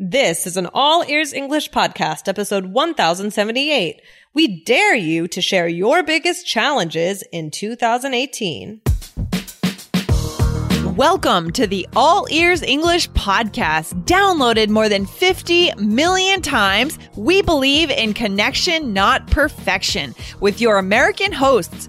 This is an All Ears English podcast, episode 1078. We dare you to share your biggest challenges in 2018. Welcome to the All Ears English podcast. Downloaded more than 50 million times, we believe in connection, not perfection, with your American hosts,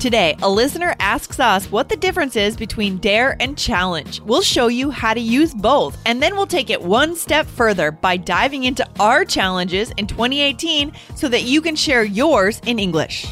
Today, a listener asks us what the difference is between dare and challenge. We'll show you how to use both, and then we'll take it one step further by diving into our challenges in 2018 so that you can share yours in English.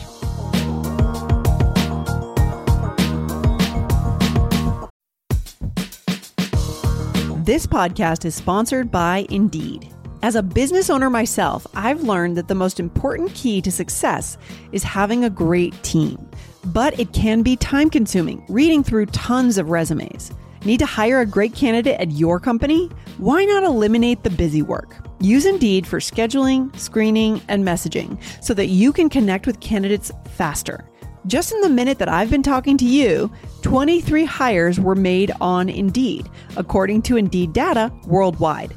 This podcast is sponsored by Indeed. As a business owner myself, I've learned that the most important key to success is having a great team. But it can be time consuming reading through tons of resumes. Need to hire a great candidate at your company? Why not eliminate the busy work? Use Indeed for scheduling, screening, and messaging so that you can connect with candidates faster. Just in the minute that I've been talking to you, 23 hires were made on Indeed, according to Indeed data worldwide.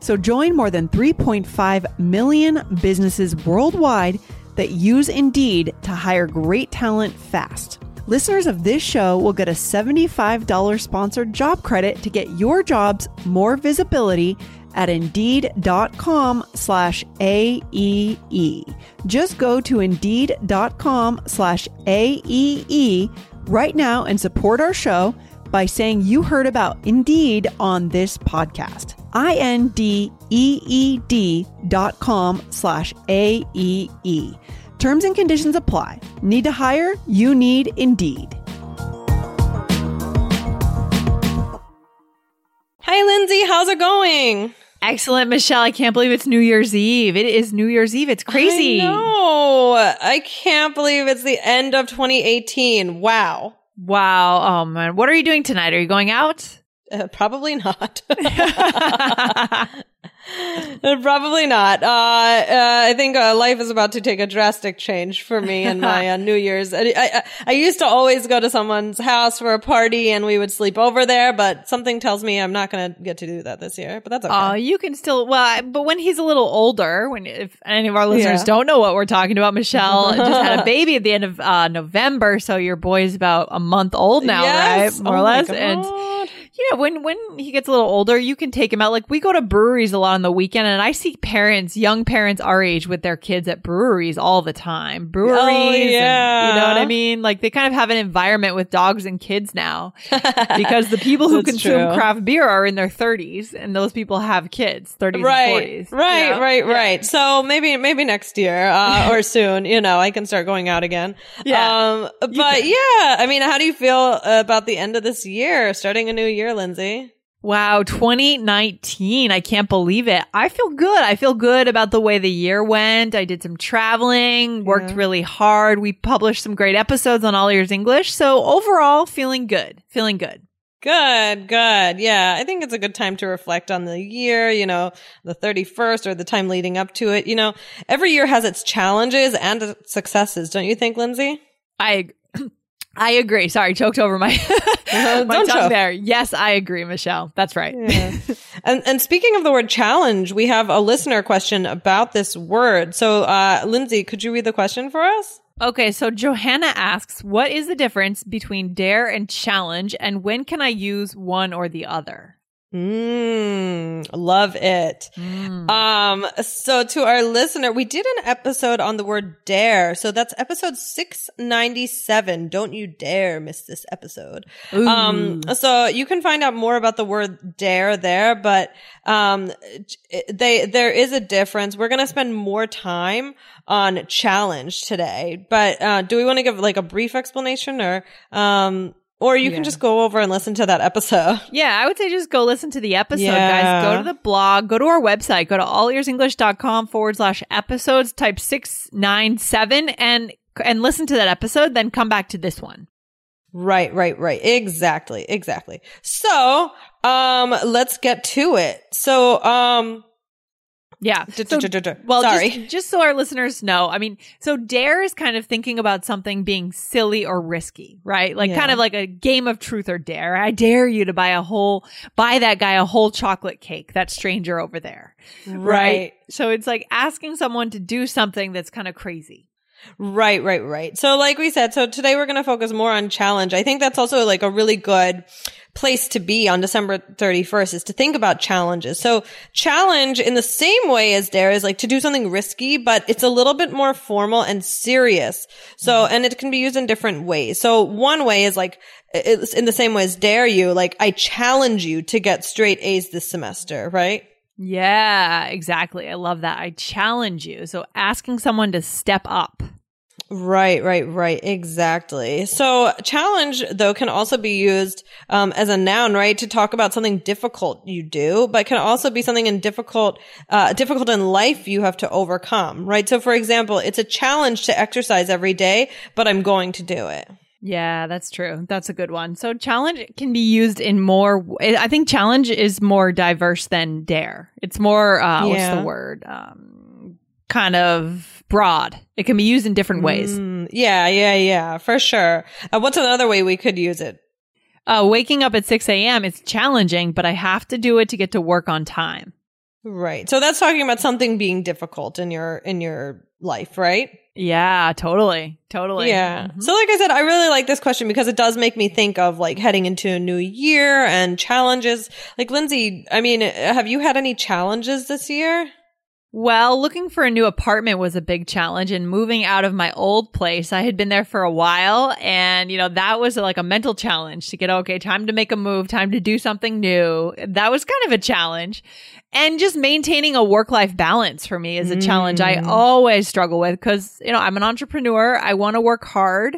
So join more than 3.5 million businesses worldwide that use Indeed to hire great talent fast. Listeners of this show will get a $75 sponsored job credit to get your jobs more visibility at indeed.com slash AEE. Just go to indeed.com slash AEE right now and support our show by saying you heard about Indeed on this podcast. I-N-D-E-E-D dot com slash A-E-E. Terms and conditions apply. Need to hire? You need Indeed. Hi, Lindsay. How's it going? Excellent, Michelle. I can't believe it's New Year's Eve. It is New Year's Eve. It's crazy. No, I can't believe it's the end of 2018. Wow. Wow. Oh man. What are you doing tonight? Are you going out? Uh, probably not. Probably not. Uh, uh, I think uh, life is about to take a drastic change for me and my uh, New Year's. I, I, I, used to always go to someone's house for a party and we would sleep over there, but something tells me I'm not going to get to do that this year. But that's okay. Oh, you can still. Well, but when he's a little older, when if any of our listeners yeah. don't know what we're talking about, Michelle just had a baby at the end of uh, November, so your boy is about a month old now, yes. right? More oh or less, and yeah, when when he gets a little older, you can take him out. Like we go to breweries a lot on the weekend, and I see parents, young parents our age, with their kids at breweries all the time. Breweries, oh, yeah. And, you know what I mean? Like they kind of have an environment with dogs and kids now, because the people who consume true. craft beer are in their thirties, and those people have kids, thirties, right, right, you know? right, right. Yeah. So maybe maybe next year uh, or soon, you know, I can start going out again. Yeah, um, but yeah, I mean, how do you feel about the end of this year, starting a new year? Year, Lindsay. Wow, 2019. I can't believe it. I feel good. I feel good about the way the year went. I did some traveling, worked yeah. really hard. We published some great episodes on All Ears English. So overall, feeling good. Feeling good. Good, good. Yeah, I think it's a good time to reflect on the year, you know, the 31st or the time leading up to it. You know, every year has its challenges and successes, don't you think, Lindsay? I I agree. Sorry, choked over my, uh, my tongue choke. there. Yes, I agree, Michelle. That's right. Yeah. and and speaking of the word challenge, we have a listener question about this word. So, uh, Lindsay, could you read the question for us? Okay, so Johanna asks, what is the difference between dare and challenge, and when can I use one or the other? Mm, love it. Mm. Um, so to our listener, we did an episode on the word dare. So that's episode 697. Don't you dare miss this episode. Ooh. Um, so you can find out more about the word dare there, but, um, they, there is a difference. We're going to spend more time on challenge today, but, uh, do we want to give like a brief explanation or, um, or you yeah. can just go over and listen to that episode. Yeah, I would say just go listen to the episode, yeah. guys. Go to the blog, go to our website, go to allearsenglish.com forward slash episodes, type 697 and and listen to that episode, then come back to this one. Right, right, right. Exactly, exactly. So, um, let's get to it. So, um, yeah. So, well, Sorry. Just, just, so our listeners know, I mean, so dare is kind of thinking about something being silly or risky, right? Like yeah. kind of like a game of truth or dare. I dare you to buy a whole, buy that guy a whole chocolate cake, that stranger over there. Right. right? So it's like asking someone to do something that's kind of crazy. Right, right, right. So like we said, so today we're going to focus more on challenge. I think that's also like a really good place to be on December 31st is to think about challenges. So challenge in the same way as dare is like to do something risky, but it's a little bit more formal and serious. So, and it can be used in different ways. So one way is like, in the same way as dare you, like I challenge you to get straight A's this semester, right? Yeah, exactly. I love that. I challenge you. So asking someone to step up. Right, right, right. Exactly. So challenge though can also be used um, as a noun, right, to talk about something difficult you do, but can also be something in difficult, uh, difficult in life you have to overcome, right? So for example, it's a challenge to exercise every day, but I'm going to do it. Yeah, that's true. That's a good one. So challenge can be used in more. I think challenge is more diverse than dare. It's more. Uh, yeah. What's the word? Um, kind of broad. It can be used in different ways. Mm, yeah, yeah, yeah, for sure. Uh, what's another way we could use it? Uh, waking up at 6 a.m. It's challenging, but I have to do it to get to work on time. Right. So that's talking about something being difficult in your in your life, right? Yeah, totally. Totally. Yeah. Mm-hmm. So like I said, I really like this question because it does make me think of like heading into a new year and challenges. Like Lindsay, I mean, have you had any challenges this year? Well, looking for a new apartment was a big challenge and moving out of my old place. I had been there for a while and, you know, that was like a mental challenge to get, okay, time to make a move, time to do something new. That was kind of a challenge. And just maintaining a work life balance for me is a mm. challenge I mm. always struggle with because, you know, I'm an entrepreneur. I want to work hard.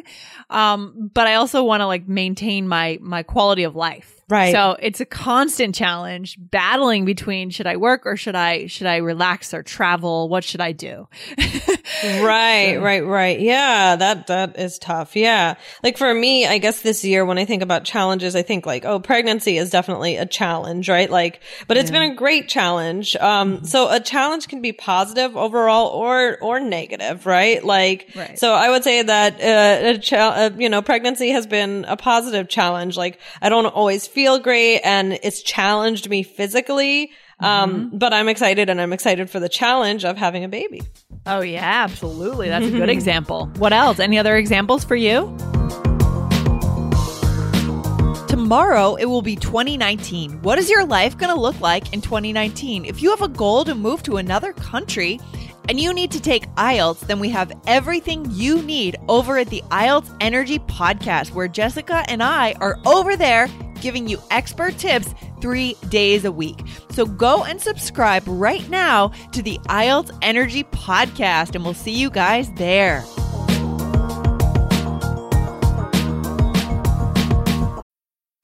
Um, but I also want to like maintain my, my quality of life. Right. So it's a constant challenge battling between should I work or should I should I relax or travel? What should I do? right, so. right, right. Yeah, that that is tough. Yeah. Like for me, I guess this year when I think about challenges, I think like, oh, pregnancy is definitely a challenge, right? Like, but it's yeah. been a great challenge. Um mm-hmm. so a challenge can be positive overall or or negative, right? Like right. so I would say that uh, a cha- uh, you know, pregnancy has been a positive challenge. Like I don't always feel great and it's challenged me physically. Um, mm-hmm. but I'm excited and I'm excited for the challenge of having a baby. Oh yeah, absolutely. That's a good example. What else? Any other examples for you? Tomorrow, it will be 2019. What is your life going to look like in 2019? If you have a goal to move to another country, and you need to take IELTS, then we have everything you need over at the IELTS Energy Podcast, where Jessica and I are over there giving you expert tips three days a week. So go and subscribe right now to the IELTS Energy Podcast, and we'll see you guys there.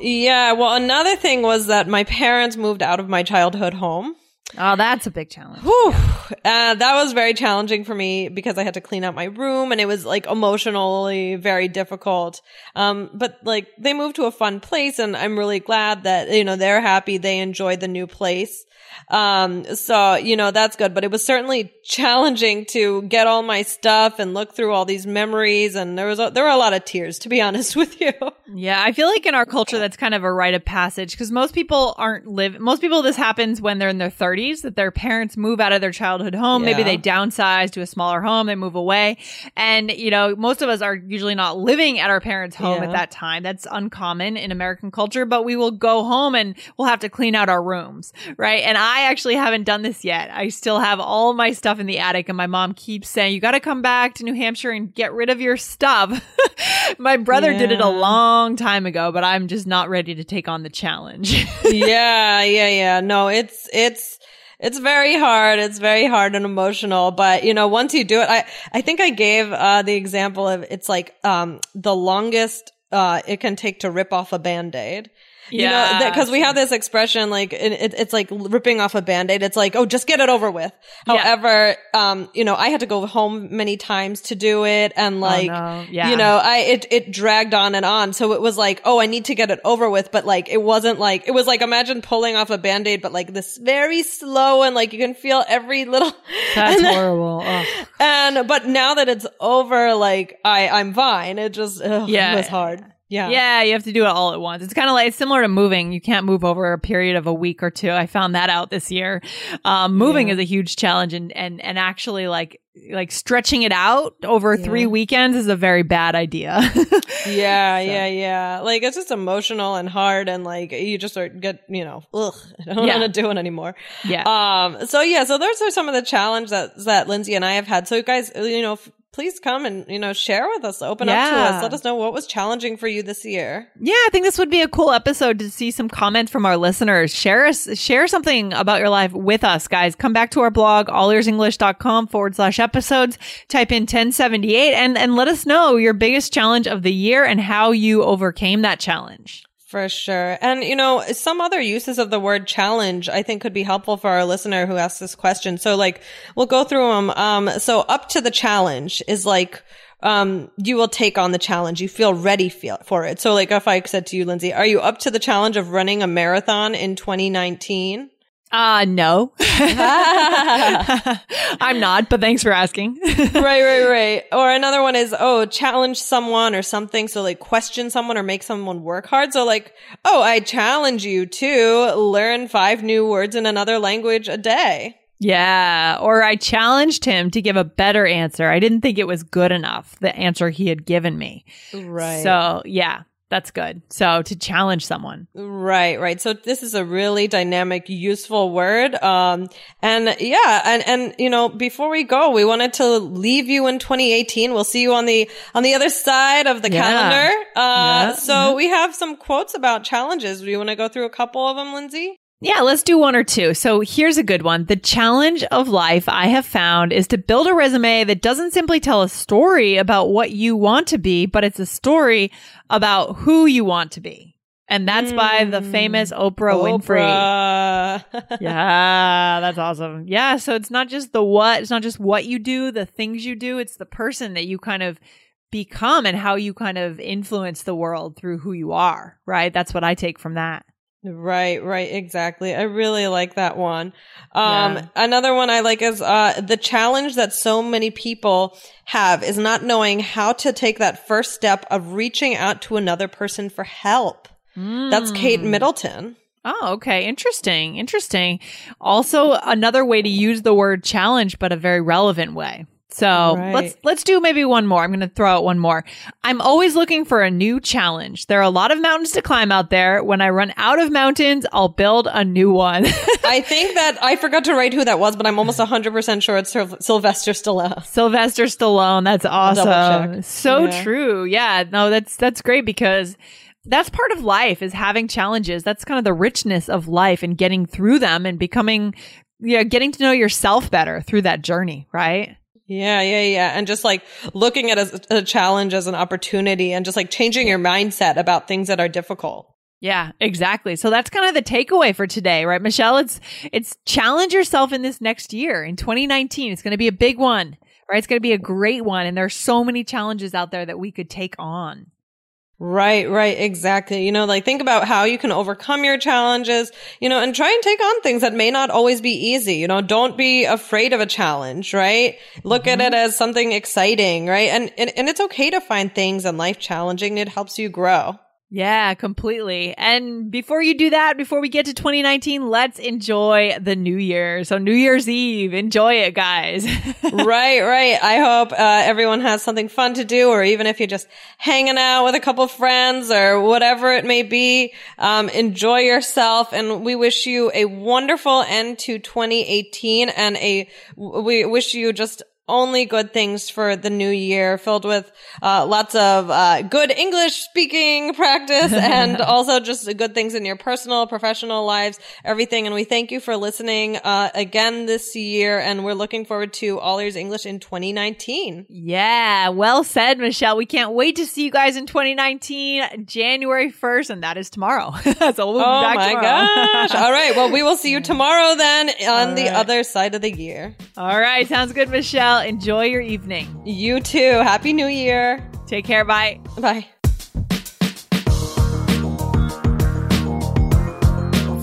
Yeah, well, another thing was that my parents moved out of my childhood home. Oh, that's a big challenge. Whew. Uh, that was very challenging for me because I had to clean out my room and it was like emotionally very difficult. Um, but like they moved to a fun place and I'm really glad that, you know, they're happy. They enjoyed the new place. Um, so, you know, that's good, but it was certainly challenging to get all my stuff and look through all these memories. And there was, a, there were a lot of tears, to be honest with you. Yeah, I feel like in our culture that's kind of a rite of passage because most people aren't live. Most people this happens when they're in their 30s that their parents move out of their childhood home. Maybe they downsize to a smaller home, they move away, and you know most of us are usually not living at our parents' home Yeah. at that time. That's uncommon in American culture, but we will go home and we'll have to clean out our rooms, right? And I actually haven't done this yet. I still have all my stuff in the attic, and my mom keeps saying you got to come back to New Hampshire and get rid of your stuff. my brother did it a long time ago, but I'm just not ready to take on the challenge. yeah, yeah, yeah. No, it's it's it's very hard. It's very hard and emotional. But you know, once you do it, I I think I gave uh the example of it's like um the longest uh it can take to rip off a band-aid. You know, Yeah, because we have this expression like it, it, it's like ripping off a band-aid. It's like, oh, just get it over with. Yeah. However, um, you know, I had to go home many times to do it, and like, Oh, no. Yeah. you know, I it it dragged on and on. So it was like, oh, I need to get it over with, but like it wasn't like it was like imagine pulling off a band-aid, but like this very slow and like you can feel every little That's and horrible. Ugh. And but now that it's over, like I I'm fine. It just ugh, Yeah. it was hard. Yeah. Yeah, you have to do it all at once. It's kind of like it's similar to moving. You can't move over a period of a week or two. I found that out this year. Um, moving Yeah. is a huge challenge, and and and actually like like stretching it out over Yeah. three weekends is a very bad idea. Yeah, yeah, yeah. Like it's just emotional and hard, and like you just are get you know, ugh, I don't Yeah. want to do it anymore. yeah. Um. So yeah. So those are some of the challenges that that Lindsay and I have had. So you guys, you know, f- please come and you know share with us, open up to us, let us know what was challenging for you this year. Yeah, I think this would be a cool episode to see some comments from our listeners. Share us, share something about your life with us, guys. Come back to our blog, allearsenglish.com forward slash episodes. Type in 1078 and, and let us know your biggest challenge of the year and how you overcame that challenge. For sure. And, you know, some other uses of the word challenge I think could be helpful for our listener who asked this question. So like, we'll go through them. Um, so up to the challenge is like, um, you will take on the challenge. You feel ready feel, for it. So like, if I said to you, Lindsay, are you up to the challenge of running a marathon in 2019? Uh, no. I'm not, but thanks for asking. right, right, right. Or another one is, oh, challenge someone or something. So like question someone or make someone work hard. So like, oh, I challenge you to learn five new words in another language a day. yeah. Or I challenged him to give a better answer. I didn't think it was good enough, the answer he had given me. Right. So yeah, that's good. So to challenge someone. Right, right. So this is a really dynamic, useful word. Um, and yeah, and, and, you know, before we go, we wanted to leave you in 2018. We'll see you on the, on the other side of the Yeah. calendar. Uh, Yeah. so we have some quotes about challenges. Do you want to go through a couple of them, Lindsay? Yeah, let's do one or two. So here's a good one. The challenge of life I have found is to build a resume that doesn't simply tell a story about what you want to be, but it's a story about who you want to be. And that's by the Mm. famous Oprah, Winfrey. Yeah, that's awesome. Yeah, so it's not just the what, it's not just what you do, the things you do, it's the person that you kind of become and how you kind of influence the world through who you are, right? That's what I take from that. Right, right, exactly. I really like that one. Um, Yeah. another one I like is, uh, the challenge that so many people have is not knowing how to take that first step of reaching out to another person for help. That's Kate Mm. Middleton. Oh, okay. Interesting. Interesting. Also, another way to use the word challenge, but a very relevant way. So Right. let's let's do maybe one more. I'm going to throw out one more. I'm always looking for a new challenge. There are a lot of mountains to climb out there. When I run out of mountains, I'll build a new one. I think that I forgot to write who that was, but I'm almost 100% sure it's Syl- Sylvester Stallone. Sylvester Stallone. That's awesome. So Yeah. true. Yeah. No, that's that's great because that's part of life is having challenges. That's kind of the richness of life and getting through them and becoming yeah, getting to know yourself better through that journey, right? Yeah, yeah, yeah. And just like looking at a, a challenge as an opportunity and just like changing your mindset about things that are difficult. Yeah, exactly. So that's kind of the takeaway for today, right, Michelle? It's it's challenge yourself in this next year in 2019. It's going to be a big one, right? It's going to be a great one, and there are so many challenges out there that we could take on. Right, right, exactly. You know, like think about how you can overcome your challenges, you know, and try and take on things that may not always be easy. You know, don't be afraid of a challenge, right? Look at it mm-hmm. as something exciting, right? And, and, and it's okay to find things in life challenging. It helps you grow. Yeah, completely. And before you do that, before we get to 2019, let's enjoy the new year. So New Year's Eve, enjoy it, guys. right, right. I hope uh, everyone has something fun to do, or even if you're just hanging out with a couple friends or whatever it may be, um, enjoy yourself. And we wish you a wonderful end to 2018 and a, we wish you just only good things for the new year, filled with uh, lots of uh, good English speaking practice and also just good things in your personal, professional lives, everything. And we thank you for listening uh, again this year. And we're looking forward to All Ears English in 2019. Yeah, well said, Michelle. We can't wait to see you guys in 2019, January 1st, and that is tomorrow. so we'll oh be back my tomorrow. gosh. All right. Well, we will see you tomorrow then on All the other side of the year. All right, sounds good, Michelle. Enjoy your evening. You too. Happy New Year. Take care. Bye. Bye.